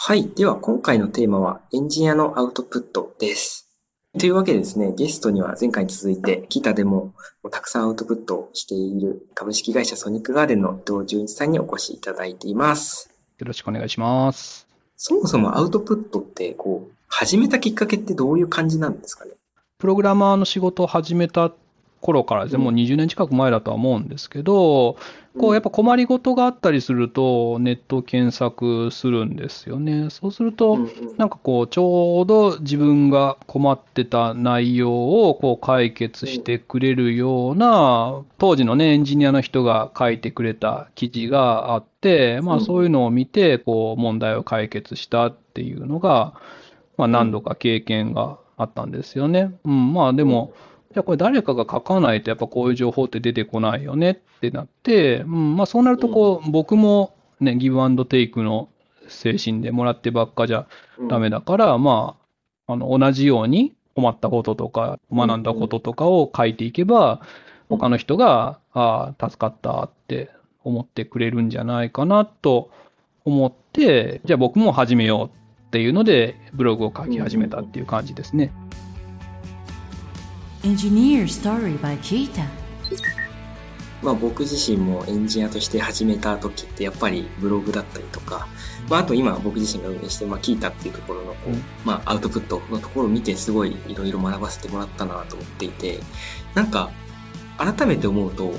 はい。では、今回のテーマは、エンジニアのアウトプットです。というわけでですね、ゲストには前回に続いて、キータでもたくさんアウトプットをしている株式会社ソニックガーデンの伊藤純一さんにお越しいただいています。よろしくお願いします。そもそもアウトプットって、こう、始めたきっかけってどういう感じなんですかね？プログラマーの仕事を始めた頃からですね、もう20年近く前だとは思うんですけど、こうやっぱ困りごとがあったりすると、ネット検索するんですよね。そうすると、なんかこう、ちょうど自分が困ってた内容をこう解決してくれるような、当時のね、エンジニアの人が書いてくれた記事があって、まあそういうのを見て、こう、問題を解決したっていうのが、まあ何度か経験があったんですよね。うん、まあでも、じゃあこれ誰かが書かないとやっぱこういう情報って出てこないよねってなって、うん、まあそうなるとこう、僕もね、ギブアンドテイクの精神でもらってばっかじゃダメだから、まあ、あの、同じように困ったこととか、学んだこととかを書いていけば、他の人が、ああ、助かったって思ってくれるんじゃないかなと思って、じゃあ僕も始めようっていうので、ブログを書き始めたっていう感じですね。Engineer Story by Kita まあ僕自身もエンジニアとして始めた時ってやっぱりブログだったりとか、まあ、あと今僕自身が運営して、まあ、聞いたっていうところのこう、まあ、アウトプットのところを見てすごいいろいろ学ばせてもらったなと思っていて、なんか改めて思うと、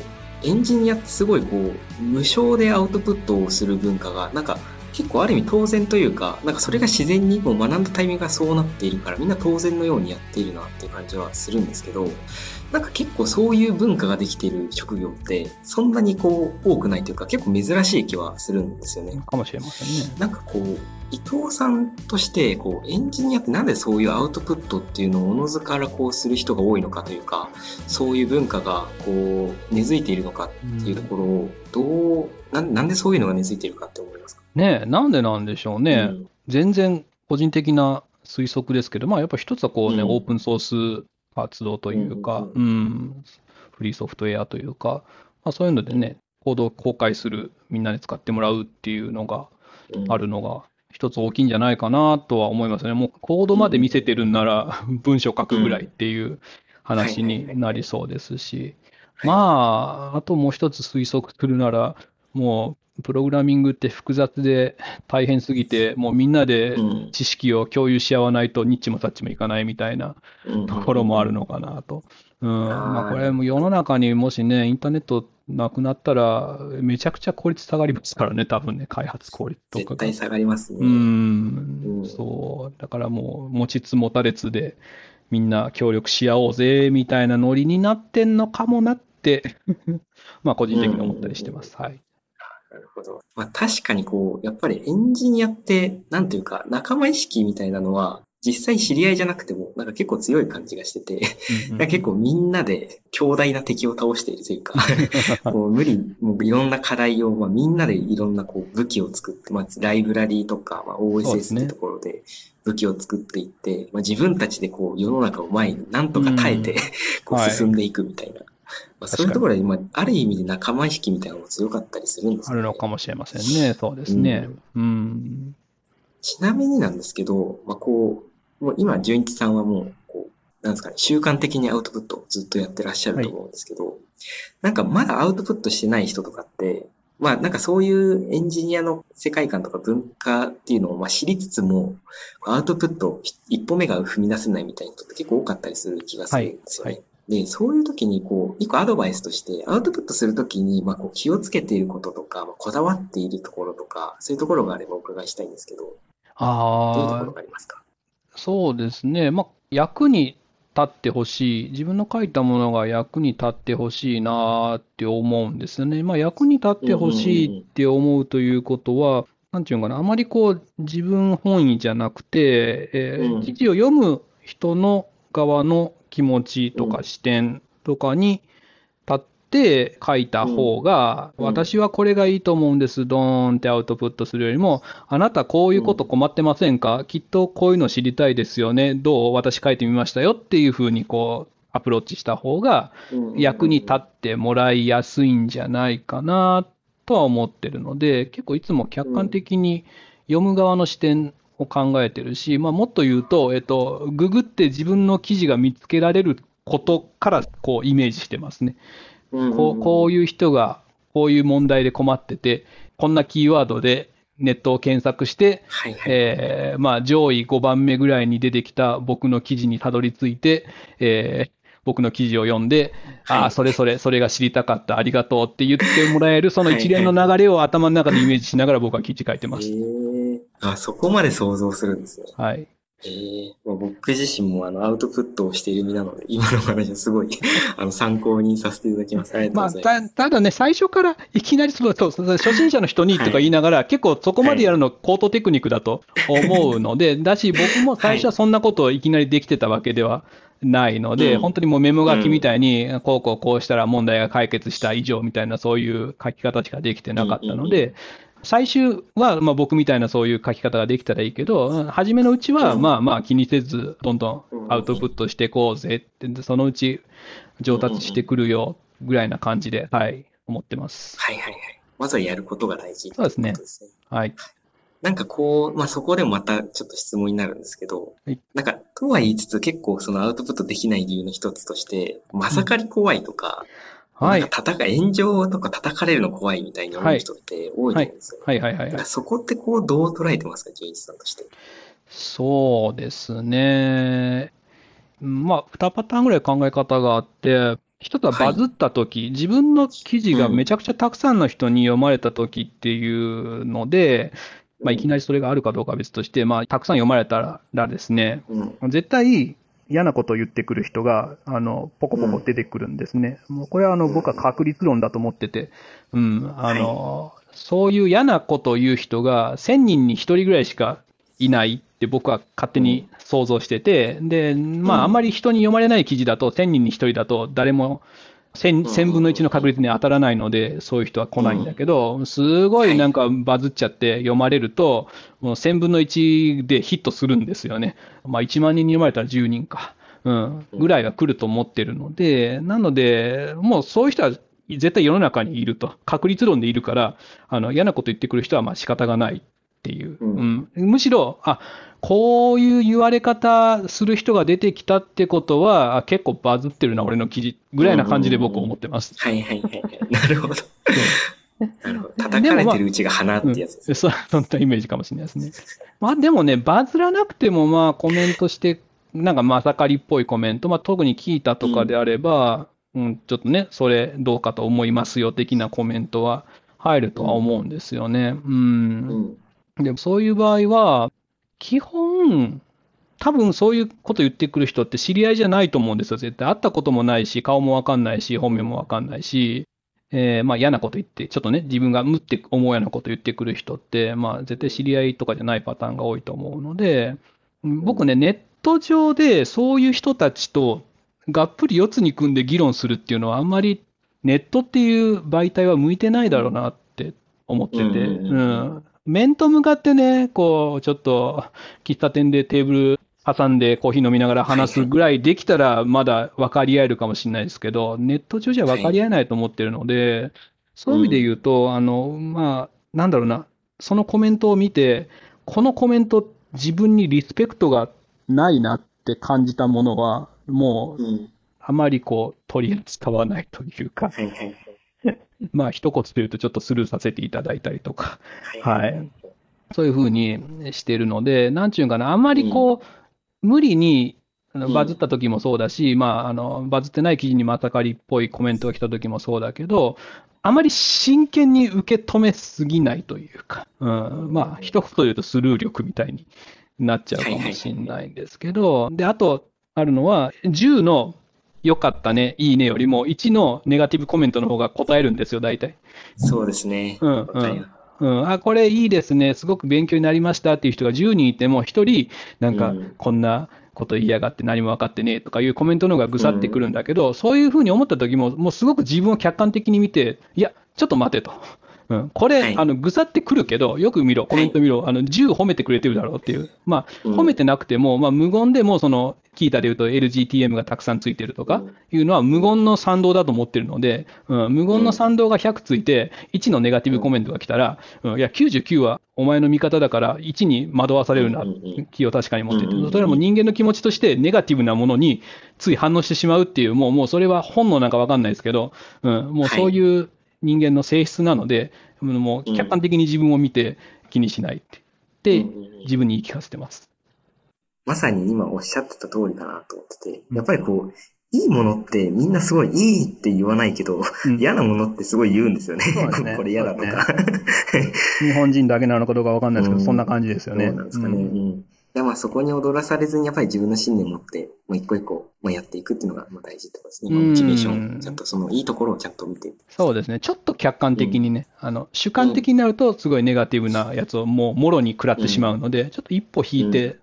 エンジニアってすごいこう、無償でアウトプットをする文化が、なんか結構ある意味当然というか、なんかそれが自然にもう学んだタイミングがそうなっているから、みんな当然のようにやっているなっていう感じはするんですけど、なんか結構そういう文化ができている職業って、そんなにこう多くないというか、結構珍しい気はするんですよね。かもしれませんね。なんかこう、伊藤さんとして、こう、エンジニアってなんでそういうアウトプットっていうのをおのずからこうする人が多いのかというか、そういう文化がこう、根付いているのかっていうところを、どう、ななんでそういうのが根付いているかって思いますか？ねなんでなんでしょうね。うん、全然個人的な推測ですけど、まあやっぱ一つはこうね、うん、オープンソース活動というか、うん、うん、フリーソフトウェアというか、まあそういうのでね、コードを公開する、みんなで使ってもらうっていうのがあるのが、一つ大きいんじゃないかなとは思いますね。もうコードまで見せてるんなら、文章書くぐらいっていう話になりそうですし、まあ、あともう一つ推測するなら、もう、プログラミングって複雑で大変すぎて、もうみんなで知識を共有し合わないとニッチもサッチもいかないみたいなところもあるのかなと。うん。まあこれも世の中にもしね、インターネットなくなったら、めちゃくちゃ効率下がりますからね、多分ね、開発効率とか。絶対下がりますね。うん。そう。だからもう、持ちつ持たれつで、みんな協力し合おうぜ、みたいなノリになってんのかもなって まあ個人的に思ったりしてます。はい。なるほど。まあ確かにこう、やっぱりエンジニアって、なんというか、仲間意識みたいなのは、実際知り合いじゃなくても、なんか結構強い感じがしてて、うんうん、結構みんなで強大な敵を倒しているというか、もう無理、もういろんな課題を、まあ、みんなでいろんなこう武器を作って、まあ、ライブラリーとか、まあ、OSS ってところで武器を作っていって、まあ、自分たちでこう世の中を前になんとか耐えて、こう進んでいくみたいな。まあ、そういうところで、まあ、ある意味で仲間意識みたいなのも強かったりするんですね。あるのかもしれませんね。そうですね。うん。うん、ちなみになんですけど、まあ、こう、もう今、純一さんはもう、こう、なんですかね、習慣的にアウトプットをずっとやってらっしゃると思うんですけど、はい、なんかまだアウトプットしてない人とかって、まあなんかそういうエンジニアの世界観とか文化っていうのをまあ知りつつも、アウトプット一歩目が踏み出せないみたいな人って結構多かったりする気がするんですよね。はいはいで、そういう時に、こう、一個アドバイスとして、アウトプットするときに、まあ、こう、気をつけていることとか、まあ、こだわっているところとか、そういうところがあればお伺いしたいんですけど、ああ。どういうところがありますか？そうですね。まあ、役に立ってほしい。自分の書いたものが役に立ってほしいなって思うんですよね。まあ、役に立ってほしいって思うということは、なんていうのかな、あまりこう、自分本位じゃなくて、えー、記事を読む人の側の気持ちとか視点とかに立って書いた方が、私はこれがいいと思うんです、ドーンってアウトプットするよりも、あなたこういうこと困ってませんか？きっとこういうの知りたいですよね。どう私書いてみましたよっていうふうにこう、アプローチした方が役に立ってもらいやすいんじゃないかなとは思ってるので、結構いつも客観的に読む側の視点を考えてるし、まあ、もっと言うと、えっと、ググって自分の記事が見つけられることからこうイメージしてますね。こうこういう人がこういう問題で困ってて、こんなキーワードでネットを検索して、はいはい、えー、まあ、上位5番目ぐらいに出てきた僕の記事にたどり着いて、えー、僕の記事を読んで、はい、ああ、それそれ、それが知りたかった、ありがとうって言ってもらえる、その一連の流れを頭の中でイメージしながら僕は記事書いてます。あ、そこまで想像するんですね。はい。ええー、僕自身もあのアウトプットをしている身なので、今の話はすごい あの参考にさせていただきます。ありがとうございます。まあ、たただね、最初からいきなりその初心者の人にとか言いながら、はい、結構そこまでやるの高等テクニックだと思うので、はい、だし僕も最初はそんなことをいきなりできてたわけではないので、本当にもうメモ書きみたいに、こうこうこうしたら問題が解決した以上みたいなそういう書き方しかできてなかったので、最終は、まあ、僕みたいなそういう書き方ができたらいいけど、初めのうちは、まあまあ気にせず、どんどんアウトプットしていこうぜって、そのうち上達してくるよぐらいな感じで、はい、思ってます。はいはいはい。まずはやることが大事、ね、そうですね。はい。なんかこう、まあそこでもまたちょっと質問になるんですけど、はい、なんか、とは言いつつ結構そのアウトプットできない理由の一つとして、まさかり怖いとか、うんはい。叩か、炎上とか叩かれるの怖いみたいに思う人って多いと思うんですよ。はい、はい、はいはい。そこってこう、どう捉えてますか、純一さんとして。そうですね。まあ、二パターンぐらい考え方があって、一つはバズった時、はい、自分の記事がめちゃくちゃたくさんの人に読まれた時っていうので、うん、まあ、いきなりそれがあるかどうかは別として、まあ、たくさん読まれたらですね、うん、絶対、嫌なことを言ってくる人が、あの、ポコポコ出てくるんですね。うん、もうこれはあの、僕は確率論だと思ってて、うん、あの、はい、そういう嫌なことを言う人が1000人に1人ぐらいしかいないって僕は勝手に想像してて、で、まあ、あん。まり人に読まれない記事だと、1000人に1人だと誰も 1000, 1000分の1の確率に当たらないので、そういう人は来ないんだけど、すごいなんかバズっちゃって読まれると、もう1000分の1でヒットするんですよね。まあ1万人に読まれたら10人か。うん、ぐらいが来ると思ってるので、なので、もうそういう人は絶対世の中にいると。確率論でいるから、あの、嫌なこと言ってくる人はまあ仕方がないっていう。うん、うん、むしろ、あ、こういう言われ方する人が出てきたってことは、結構バズってるな、俺の記事ぐらいな感じで僕は思ってます。はいはいはい。なるほど。なるほど。叩かれてるうちが花ってやつです、ね、そう、そんなイメージかもしれないですね。まあでもね、バズらなくてもまあコメントして、なんかまさかりっぽいコメント、まあ特に聞いたとかであれば、うん、うん、ちょっとね、それどうかと思いますよ的なコメントは入るとは思うんですよね。うん。うん、でもそういう場合は、基本、多分そういうこと言ってくる人って知り合いじゃないと思うんですよ、絶対。会ったこともないし、顔もわかんないし、本名もわかんないし、えー、まあ嫌なこと言って、ちょっとね、自分がむって思うようなこと言ってくる人って、まあ絶対知り合いとかじゃないパターンが多いと思うので、僕ね、ネット上でそういう人たちとがっぷり四つに組んで議論するっていうのはあんまりネットっていう媒体は向いてないだろうなって思ってて、うん、面と向かってね、こう、ちょっと、喫茶店でテーブル挟んでコーヒー飲みながら話すぐらいできたら、まだ分かり合えるかもしれないですけど、ネット上じゃ分かり合えないと思ってるので、そういう意味で言うと、あの、まあ、なんだろうな、そのコメントを見て、このコメント、自分にリスペクトがないなって感じたものは、もう、あまりこう、取り扱わないというか、まあ、一言で言うとちょっとスルーさせていただいたりとか、はい。そういうふうにしてるので、なんちゅうかな、あんまりこう、無理に、バズった時もそうだし、まあ、あの、バズってない記事にまたかりっぽいコメントが来た時もそうだけど、あまり真剣に受け止めすぎないというか、うん、まあ、一言言うとスルー力みたいになっちゃうかもしれないんですけど、で、あと、あるのは、10の良かったね、いいねよりも、1のネガティブコメントの方が答えるんですよ、大体。そうですね。うん、うん。うん、あ、これいいですね、すごく勉強になりましたっていう人が10人いても、1人、なんか、こんなこと言いやがって何も分かってねとかいうコメントの方がぐさってくるんだけど、うん、そういうふうに思った時も、もうすごく自分を客観的に見て、いや、ちょっと待てと。うん、これ、はい、あの、ぐさってくるけど、よく見ろ、コメント見ろ、あの、10褒めてくれてるだろうっていう。まあ、褒めてなくても、まあ、無言でも、その、キータで言うと LGTM がたくさんついてるとかいうのは無言の賛同だと思ってるので、うん、無言の賛同が100ついて、1のネガティブコメントが来たら、うん、いや、99はお前の味方だから1に惑わされるな、気を確かに持ってて、それはもう人間の気持ちとしてネガティブなものについ反応してしまうっていう、もう、もうそれは本能なんかわかんないですけど、うん、もうそういう人間の性質なので、もう客観的に自分を見て気にしないって。で、自分に言い聞かせてます。まさに今おっしゃってた通りだなと思ってて、やっぱりこう、いいものってみんなすごいいいって言わないけど、うん、嫌なものってすごい言うんですよね。ね これ嫌だとか、ね。日本人だけなのかどうかわかんないですけど、うん、そんな感じですよね。そうなんですかね。うん。でまあそこに踊らされずにやっぱり自分の信念を持って、もう一個一個、まあ、やっていくっていうのがまあ大事ってことですね。モチベーション。ちゃんとそのいいところをちゃんと見て。そうですね。ちょっと客観的にね、あの、主観的になるとすごいネガティブなやつをもうもろに食らってしまうので、ちょっと一歩引いて、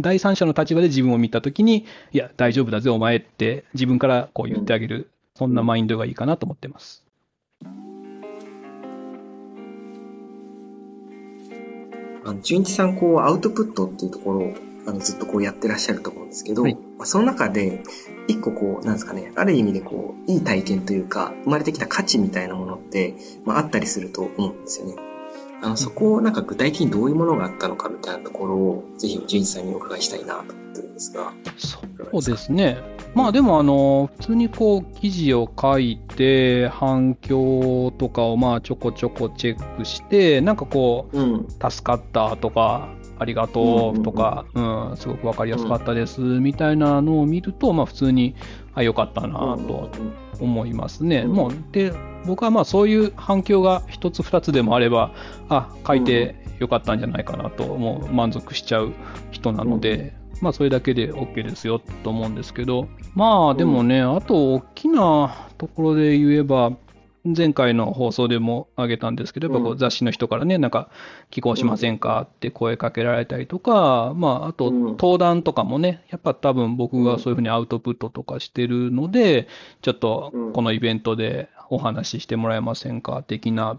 第三者の立場で自分を見たときに、いや、大丈夫だぜ、お前って自分からこう言ってあげる、そんなマインドがいいかなと思ってます。あの、純一さん、こう、アウトプットっていうところを、あの、ずっとこうやってらっしゃると思うんですけど、はい、まあ、その中で、一個こう、なんですかね、ある意味でこう、いい体験というか、生まれてきた価値みたいなものって、まあ、あったりすると思うんですよね。あの、そこをなんか具体的にどういうものがあったのかみたいなところを、ぜひ、純一さんにお伺いしたいなと思ってるんですが。そうですね。まあでもあの、普通にこう記事を書いて、反響とかをまあちょこちょこチェックして、なんかこう、うん、助かったとか、ありがとうとか、うん、うん、すごくわかりやすかったです、みたいなのを見ると、まあ普通に、あ、よかったなと思いますね。もう、で、僕はまあそういう反響が一つ二つでもあれば、あ、書いてよかったんじゃないかなと、もう満足しちゃう人なので、まあそれだけで OK ですよと思うんですけど、まあでもね、あと大きなところで言えば、前回の放送でも挙げたんですけど、やっぱこう雑誌の人からね、なんか、寄稿しませんか？って声かけられたりとか、まあ、あと、登壇とかもね、やっぱ多分僕がそういうふうにアウトプットとかしてるので、ちょっとこのイベントでお話ししてもらえませんか？的な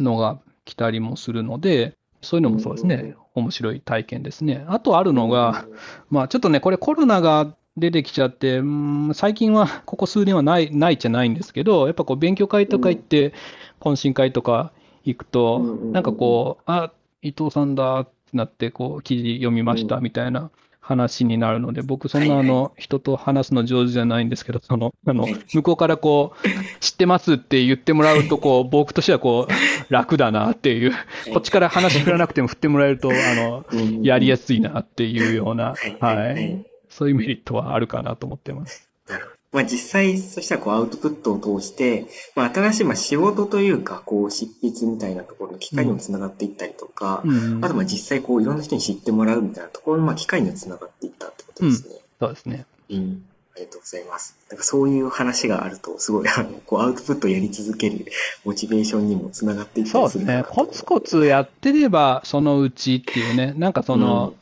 のが来たりもするので、そういうのもそうですね、面白い体験ですね。あとあるのが、まあちょっとね、これコロナが出てきちゃって、うん、最近は ここ数年はない、ないじゃないんですけど、やっぱこう勉強会とか行って、懇親会とか行くと、なんかこう、あ、伊藤さんだってなって、こう、記事読みましたみたいな話になるので、僕そんなあの、人と話すの上手じゃないんですけど、その、あの、向こうからこう、知ってますって言ってもらうと、こう、僕としてはこう、楽だなっていう、こっちから話振らなくても振ってもらえると、あの、やりやすいなっていうような、はい。そういうメリットはあるかなと思ってます。なるほど。まあ実際、そしたらこうアウトプットを通して、まあ新しいまあ仕事というか、こう執筆みたいなところの機会にもつながっていったりとか、うん、あとまあ実際こういろんな人に知ってもらうみたいなところのまあ機会にもつながっていったってことですね。うん、そうですね。うん。ありがとうございます。なんかそういう話があると、すごい、あの、こう、アウトプットやり続けるモチベーションにもつながっていったりするそうですね。コツコツやってれば、そのうちっていうね、なんかその、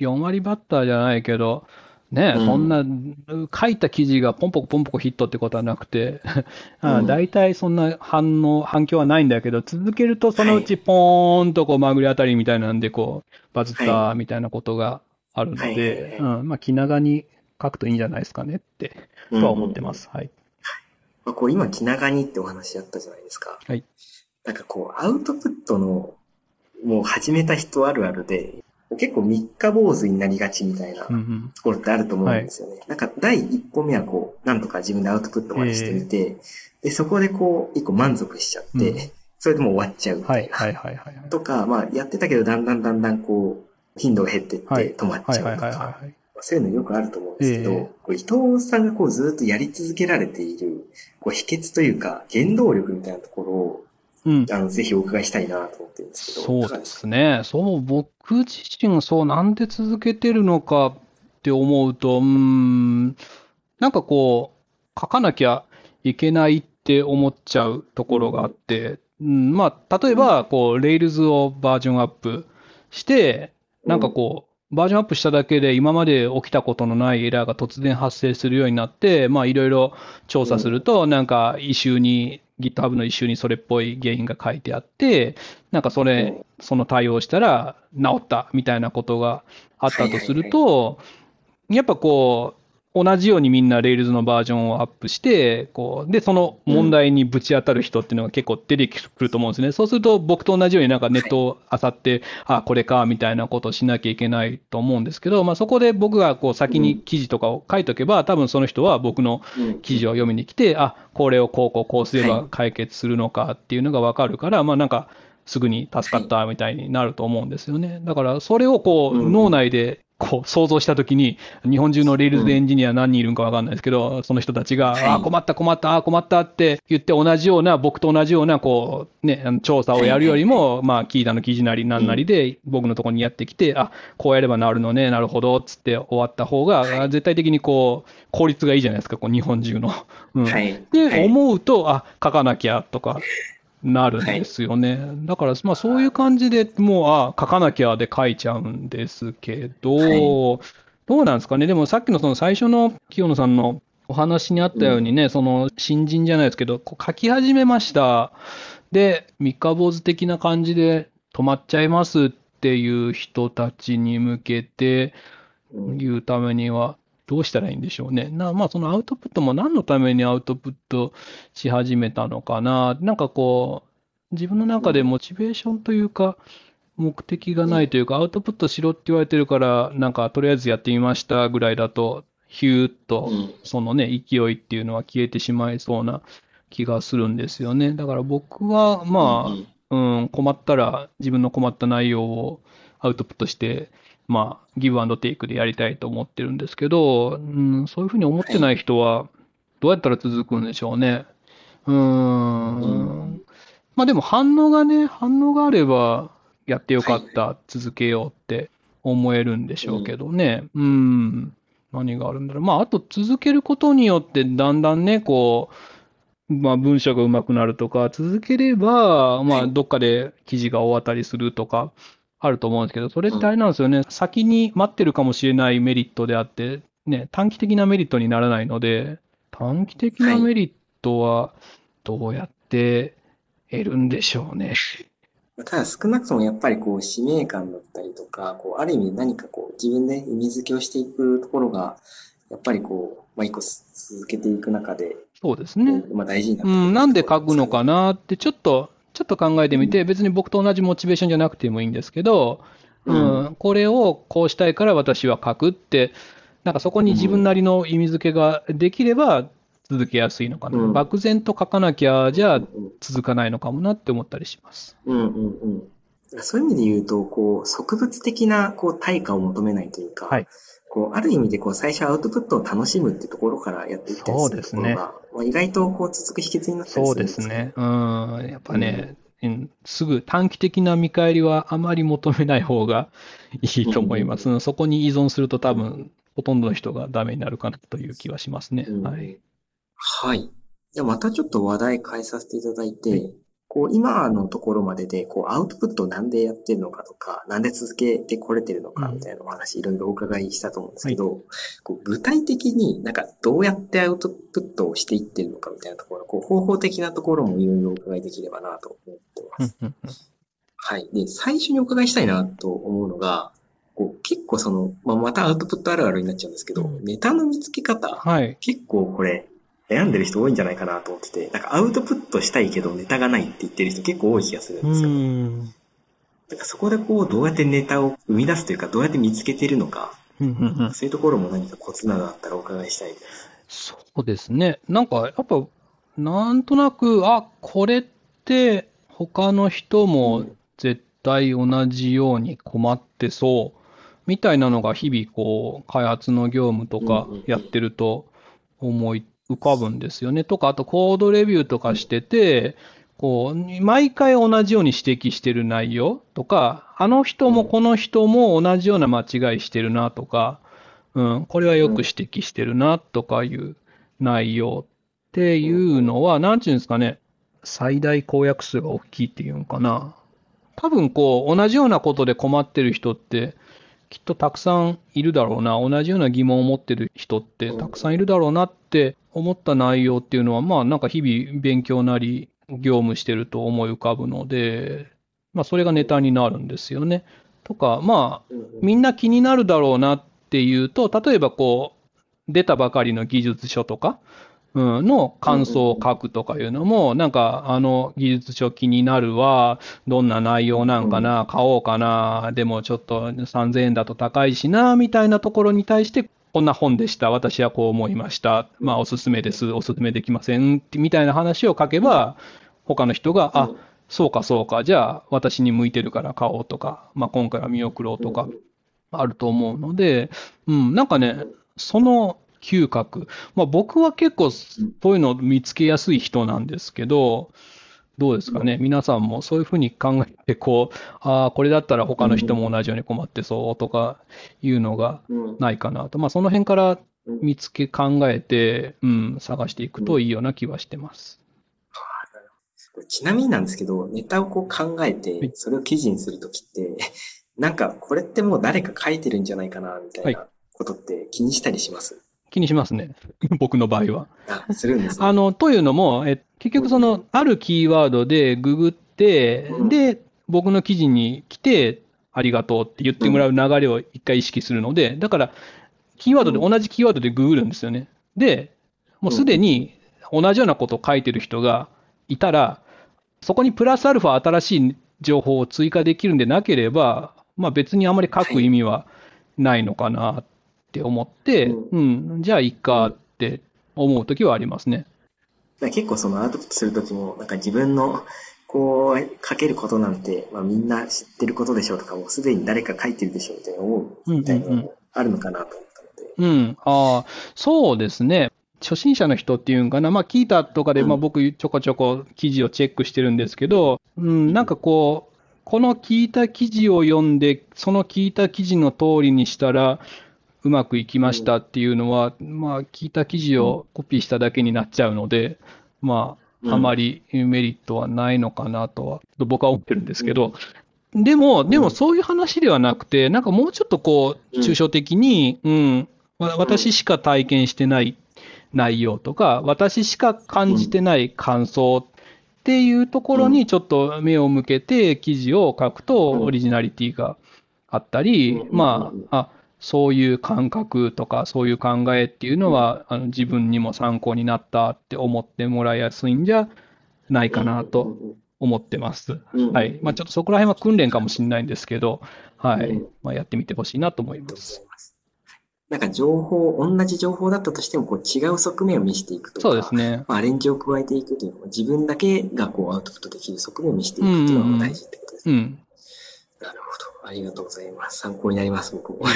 4割バッターじゃないけど、ね、うん、そんな、書いた記事がポンポコポンポコヒットってことはなくて、大体そんな反応、反響はないんだけど、続けるとそのうちポーンとこう、まぐりあたりみたいなんで、こう、バズったみたいなことがあるので、うん、まあ、気長に書くといいんじゃないですかねって、とは思ってます。はい。まあ、こう、今、気長にってお話あったじゃないですか。はい。なんかこう、アウトプットの、もう始めた人あるあるで、結構三日坊主になりがちみたいなところってあると思うんですよね。うんうんはい、なんか第一歩目はこう、なんとか自分でアウトプットまでしてみて、で、そこでこう、一個満足しちゃって、うん、それでもう終わっちゃうみたいな。はいはいはいはい、とか、まあやってたけどだんだんだんだんこう、頻度が減ってって止まっちゃうとか、そういうのよくあると思うんですけど、こう伊藤さんがこうずっとやり続けられている、こう秘訣というか、原動力みたいなところを、うん、あの、ぜひお伺いしたいなと思ってるんですけど。そうですね。そう、僕自身そうなんで続けてるのかって思うと、うん、なんかこう、書かなきゃいけないって思っちゃうところがあって、うん、まあ、例えば、こう、レイルズをバージョンアップして、なんかこう、バージョンアップしただけで今まで起きたことのないエラーが突然発生するようになって、まあいろいろ調査すると、なんか異臭に、GitHub の異臭にそれっぽい原因が書いてあって、なんかそれ、その対応したら治ったみたいなことがあったとすると、やっぱこう、同じようにみんな Rails のバージョンをアップして、こう、で、その問題にぶち当たる人っていうのが結構出てくると思うんですね。そうすると僕と同じようになんかネットを漁って、あ、これか、みたいなことをしなきゃいけないと思うんですけど、まあそこで僕がこう先に記事とかを書いとけば、多分その人は僕の記事を読みに来て、あ、これをこうこうこうすれば解決するのかっていうのがわかるから、まあなんか、すぐに助かったみたいになると思うんですよね。だから、それをこう、脳内でこう想像したときに、日本中の Rails エンジニア何人いるんかわかんないですけど、その人たちが、ああ、困った困った、ああ、困ったって言って同じような、僕と同じような、こう、ね、調査をやるよりも、まあ、 Qiita の記事なりなんなりで、僕のところにやってきて、あ、こうやればなるのね、なるほど、つって終わった方が、絶対的にこう、効率がいいじゃないですか、こう、日本中の。うん。で、思うと、あ、書かなきゃとか、なるんですよね。はい、だから、まあそういう感じでもう、あ書かなきゃで書いちゃうんですけど、はい、どうなんですかね。でもさっきのその最初の清野さんのお話にあったようにね、うん、その新人じゃないですけど、こう書き始めました。で、三日坊主的な感じで止まっちゃいますっていう人たちに向けて言うためには、どうしたらいいんでしょうね。なまあ、そのアウトプットも何のためにアウトプットし始めたのかな。なんかこう、自分の中でモチベーションというか、目的がないというか、アウトプットしろって言われてるから、なんかとりあえずやってみましたぐらいだと、ヒューッと、そのね、勢いっていうのは消えてしまいそうな気がするんですよね。だから僕は、まあ、うん、困ったら自分の困った内容をアウトプットして、まあ、ギブアンドテイクでやりたいと思ってるんですけど、うん、そういうふうに思ってない人は、どうやったら続くんでしょうね。うーん。うん、まあでも反応がね、反応があれば、やってよかった、はい、続けようって思えるんでしょうけどね。うん、うん何があるんだろう。まあ、あと続けることによって、だんだんね、こう、まあ、文章が上手くなるとか、続ければ、まあ、どっかで記事が終わったりするとか、あると思うんですけど、それってあれなんですよね、先に待ってるかもしれないメリットであって、ね、短期的なメリットにならないので、短期的なメリットはどうやって得るんでしょうね。ただ少なくともやっぱりこう使命感だったりとか、こうある意味何かこう自分で意味付けをしていくところが、やっぱりこう、まあ一個続けていく中で、そうですね。まあ大事になってくる、うん、なんで書くのかなってちょっとちょっと考えてみて、別に僕と同じモチベーションじゃなくてもいいんですけど、うん、これをこうしたいから私は書くって、なんかそこに自分なりの意味付けができれば続けやすいのかな。うん、漠然と書かなきゃ、じゃあ続かないのかもなって思ったりします。うんうんうん。そういう意味で言うと、こう、植物的なこう対価を求めないというか、はい、こう、ある意味でこう、最初アウトプットを楽しむっていうところからやっていったりするところが、まあ、意外とこう、続く秘訣になったりするんですそうですね。うん。やっぱね、うん、すぐ短期的な見返りはあまり求めない方がいいと思います。うん、そこに依存すると多分、ほとんどの人がダメになるかなという気はしますね。うん、はい。はい。じゃあまたちょっと話題変えさせていただいて、こう、今のところまでで、こう、アウトプットなんでやってるのかとか、なんで続けてこれてるのかみたいなお話、いろいろお伺いしたと思うんですけど、はい、こう具体的になんかどうやってアウトプットをしていってるのかみたいなところ、こう、方法的なところもいろいろお伺いできればなと思ってます。はい。で、最初にお伺いしたいなと思うのが、こう結構その、まあ、またアウトプットあるあるになっちゃうんですけど、うん、ネタの見つけ方、はい、結構これ、悩んでる人多いんじゃないかなと思ってて、なんかアウトプットしたいけどネタがないって言ってる人結構多い気がするんですよ。んなんかそこでこう、どうやってネタを生み出すというか、どうやって見つけてるのか、そういうところも何かコツなどあったらお伺いしたいです。そうですね。なんかやっぱ、なんとなく、あ、これって他の人も絶対同じように困ってそう、みたいなのが日々こう、開発の業務とかやってると思い浮かぶんですよね。とか、あとコードレビューとかしてて、こう、毎回同じように指摘してる内容とか、あの人もこの人も同じような間違いしてるなとか、うん、これはよく指摘してるなとかいう内容っていうのは、なんていうんですかね、最大公約数が大きいっていうのかな。多分こう、同じようなことで困ってる人って、きっとたくさんいるだろうな、同じような疑問を持ってる人ってたくさんいるだろうなって思った内容っていうのは、まあなんか日々勉強なり業務してると思い浮かぶので、まあそれがネタになるんですよね。とか、まあみんな気になるだろうなっっていうと、例えばこう、出たばかりの技術書とか、うん、の感想を書くとかいうのも、なんか、あの技術書気になるわ、どんな内容なんかな、買おうかな、でもちょっと3000円だと高いしな、みたいなところに対して、こんな本でした、私はこう思いました、まあおすすめです、おすすめできません、みたいな話を書けば、他の人が、あ、そう。かそうか、じゃあ私に向いてるから買おうとか、まあ今回は見送ろうとか、あると思うので、うん、なんかね、その嗅覚。まあ僕は結構そういうのを見つけやすい人なんですけど、どうですかね、皆さんもそういうふうに考えて、こう、ああ、これだったら他の人も同じように困ってそうとかいうのがないかなと、まあその辺から見つけ考えて、うん、探していくといいような気はしてます。ちなみになんですけど、ネタをこう考えて、それを記事にするときって、なんかこれってもう誰か書いてるんじゃないかな、みたいなことって気にしたりします、はい気にしますね。僕の場合は。あ、するんです、ね、あの、というのも、え結局その、あるキーワードでググって、うん、で、僕の記事に来て、ありがとうって言ってもらう流れを一回意識するので、だから、キーワードで、同じキーワードでググるんですよね。で、もうすでに同じようなことを書いてる人がいたら、そこにプラスアルファ新しい情報を追加できるんでなければ、まあ別にあまり書く意味はないのかなって思って、うん、うん、じゃあいいかって思うときはありますね。結構そのアウトプットするときも、なんか自分のこう書けることなんて、まあみんな知ってることでしょうとか、もうすでに誰か書いてるでしょうって思うみたいなのもあるのかなと思ったので。うん、うん、ああ、そうですね。初心者の人っていうんかな、まあ聞いたとかで、まあ僕ちょこちょこ記事をチェックしてるんですけど、うん、なんかこう、この聞いた記事を読んで、その聞いた記事の通りにしたら、うまくいきましたっていうのは、まあ、聞いた記事をコピーしただけになっちゃうので、まあ、あまりメリットはないのかなとは、僕は思ってるんですけど、でも、でもそういう話ではなくて、なんかもうちょっとこう、抽象的に、うん、私しか体験してない内容とか、私しか感じてない感想っていうところにちょっと目を向けて記事を書くとオリジナリティがあったり、まあ、あ、そういう感覚とか、そういう考えっていうのは、あの自分にも参考になったって思ってもらいやすいんじゃないかなと思ってます。はい。まあちょっとそこら辺は訓練かもしれないんですけど、はい。まあやってみてほしいなと思います。なんか情報、同じ情報だったとしても、こう違う側面を見せていくとか、そうですね。まあ、アレンジを加えていくという自分だけがこうアウトプットできる側面を見せていくというのが大事ってことですね。うん、うん、なるほど。ありがとうございます。参考になります、僕も。い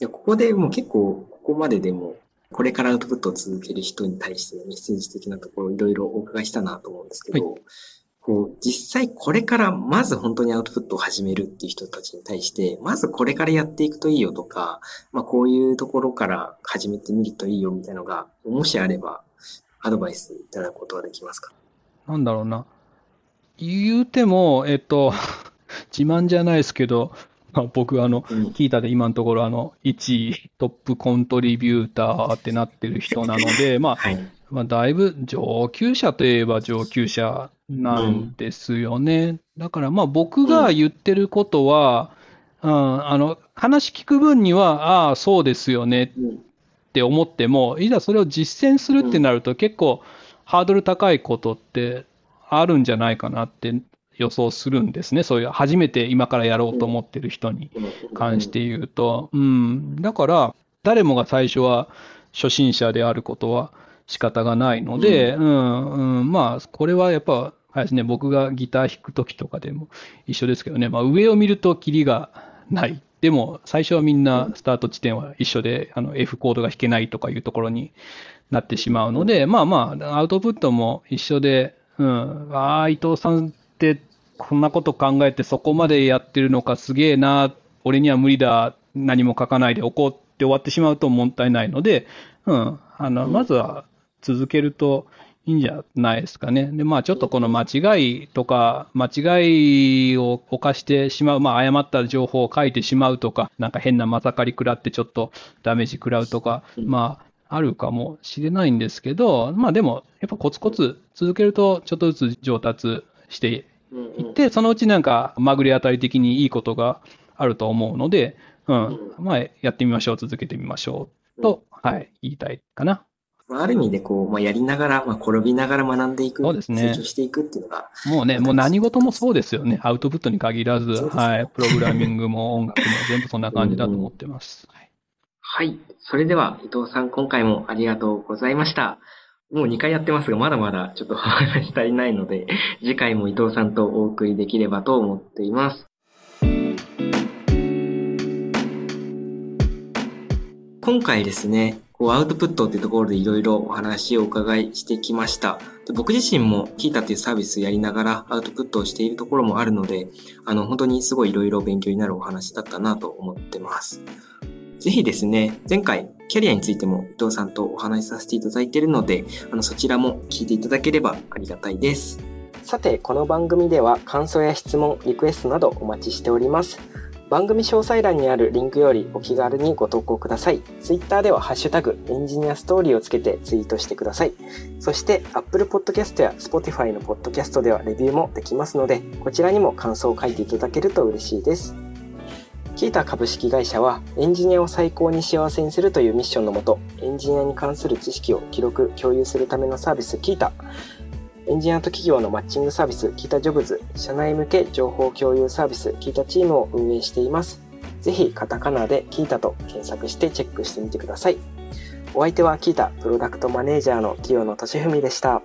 やここでもう結構、ここまででも、これからアウトプットを続ける人に対してメッセージ的なところいろいろお伺いしたなと思うんですけど、はい、こう、実際これからまず本当にアウトプットを始めるっていう人たちに対して、まずこれからやっていくといいよとか、まあこういうところから始めてみるといいよみたいなのが、もしあれば、アドバイスいただくことはできますか？なんだろうな。言うても、えっと、自慢じゃないですけど、まあ、僕、あの、うん、聞いたで今のところ、あの、1位トップコントリビューターってなってる人なので、まあ、はい、まあ、だいぶ上級者といえば上級者なんですよね。うん、だから、まあ、僕が言ってることは、うん、あの、話聞く分には、ああ、そうですよねって思っても、いざそれを実践するってなると、結構、ハードル高いことってあるんじゃないかなって予想するんですね。そういう初めて今からやろうと思ってる人に関して言うと。うん。だから、誰もが最初は初心者であることは仕方がないので、うん、うん、まあ、これはやっぱ、あれですね、僕がギター弾くときとかでも一緒ですけどね、まあ、上を見るとキリがない。でも、最初はみんなスタート地点は一緒で、あの、F コードが弾けないとかいうところになってしまうので、まあまあ、アウトプットも一緒で、うん、ああ、伊藤さんってこんなこと考えてそこまでやってるのかすげえな、俺には無理だ、何も書かないでおこうって終わってしまうともったいないので、うん、あの、まずは続けるといいんじゃないですかね。で、まあちょっとこの間違いとか、間違いを犯してしまう、まあ誤った情報を書いてしまうとか、なんか変なまさかり食らってちょっとダメージ食らうとか、まああるかもしれないんですけど、まあでも、やっぱコツコツ続けると、ちょっとずつ上達していって、そのうちなんか、まぐれ当たり的にいいことがあると思うので、うん。まあ、やってみましょう、続けてみましょうと、はい、言いたいかな。ある意味でこう、まあ、やりながら、まあ、転びながら学んでいく、そうですね、成長していくっていうのが。もうね、もう何事もそうですよね。アウトプットに限らず、ね、はい、プログラミングも音楽も全部そんな感じだと思ってます。はい、はい。それでは、伊藤さん、今回もありがとうございました。もう2回やってますが、まだまだちょっとお 話し足りないので、次回も伊藤さんとお送りできればと思っています。今回ですね、こうアウトプットっていうところでいろいろお話をお伺いしてきました。で僕自身もキータっていうサービスやりながらアウトプットをしているところもあるので、あの本当にすごいいろいろ勉強になるお話だったなと思ってます。ぜひですね、前回キャリアについても伊藤さんとお話しさせていただいているので、あのそちらも聞いていただければありがたいです。さて、この番組では感想や質問、リクエストなどお待ちしております。番組詳細欄にあるリンクよりお気軽にご投稿ください。Twitter ではハッシュタグエンジニアストーリーをつけてツイートしてください。そして Apple Podcast や Spotify の Podcast ではレビューもできますので、こちらにも感想を書いていただけると嬉しいです。キータ株式会社はエンジニアを最高に幸せにするというミッションのもと、エンジニアに関する知識を記録、共有するためのサービスキータ。エンジニアと企業のマッチングサービス、キータジョブズ、社内向け情報共有サービス、キータチームを運営しています。ぜひ、カタカナでキータと検索してチェックしてみてください。お相手はキータプロダクトマネージャーの清野俊文でした。